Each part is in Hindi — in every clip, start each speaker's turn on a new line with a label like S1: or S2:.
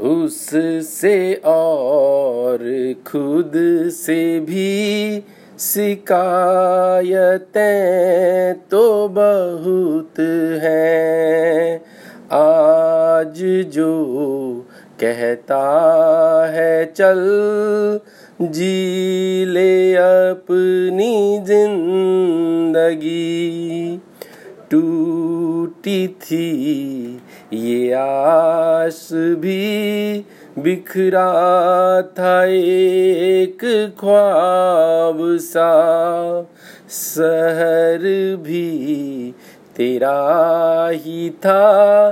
S1: उससे और खुद से भी शिकायतें तो बहुत हैं। आज जो कहता है, चल जी ले अपनी ज़िंदगी। टूटी थी ये आस भी बिखरा था एक ख्वाब सा। शहर भी तेरा ही था,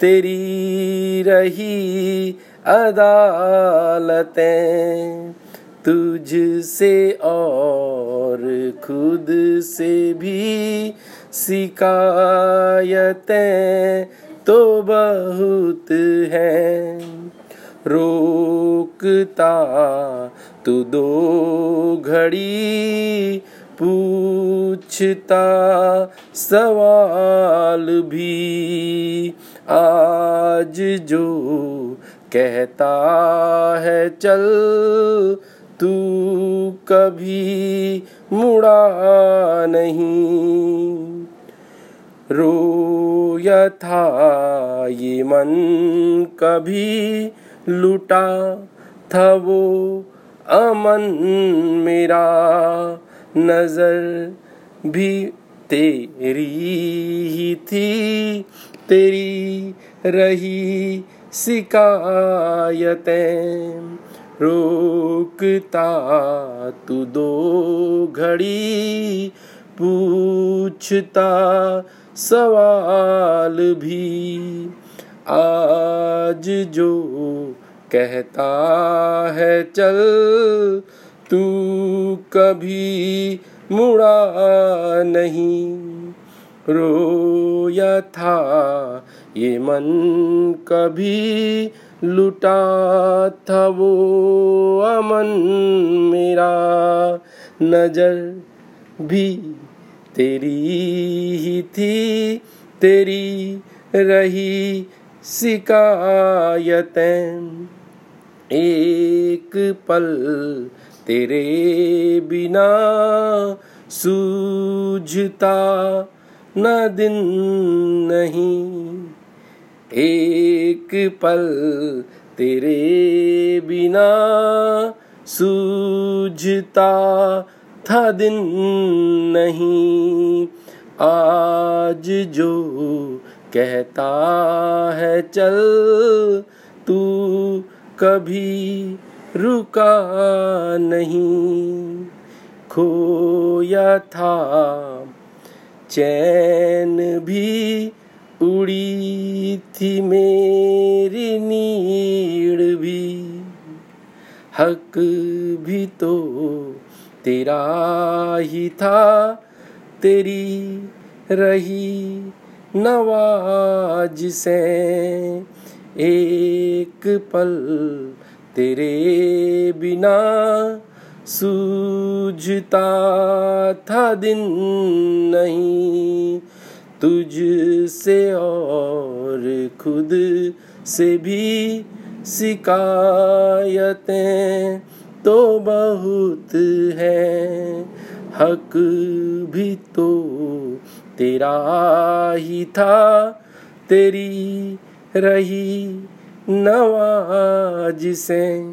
S1: तेरी रही अदालतें। तुझसे और खुद से भी शिकायतें तो बहुत है। रोकता तू दो घड़ी, पूछता सवाल भी। आज जो कहता है, चल तू कभी मुड़ा नहीं। रोया था ये मन कभी लुटा था वो अमन मेरा नज़र भी तेरी ही थी, तेरी रही शिकायतें। रोकता तू दो घड़ी पूछता सवाल भी। आज जो कहता है, चल तू कभी मुड़ा नहीं। रोया था ये मन कभी लुटा था वो अमन मेरा। नज़र भी तेरी ही थी, तेरी रही शिकायतें। एक पल तेरे बिना सूझता न दिन नहीं। एक पल तेरे बिना सूझता था दिन नहीं। आज जो कहता है, चल, तू कभी रुका नहीं। खोया था, चैन भी उड़ी थी मेरी, नीड़ भी। हक भी तो तेरा ही था, तेरी रही नवाज़ से। एक पल तेरे बिना सूझता था, दिन नहीं तुझ से और खुद से भी शिकायतें। तो बहुत है। हक भी तो तेरा ही था। तेरी रही नवाज़ से।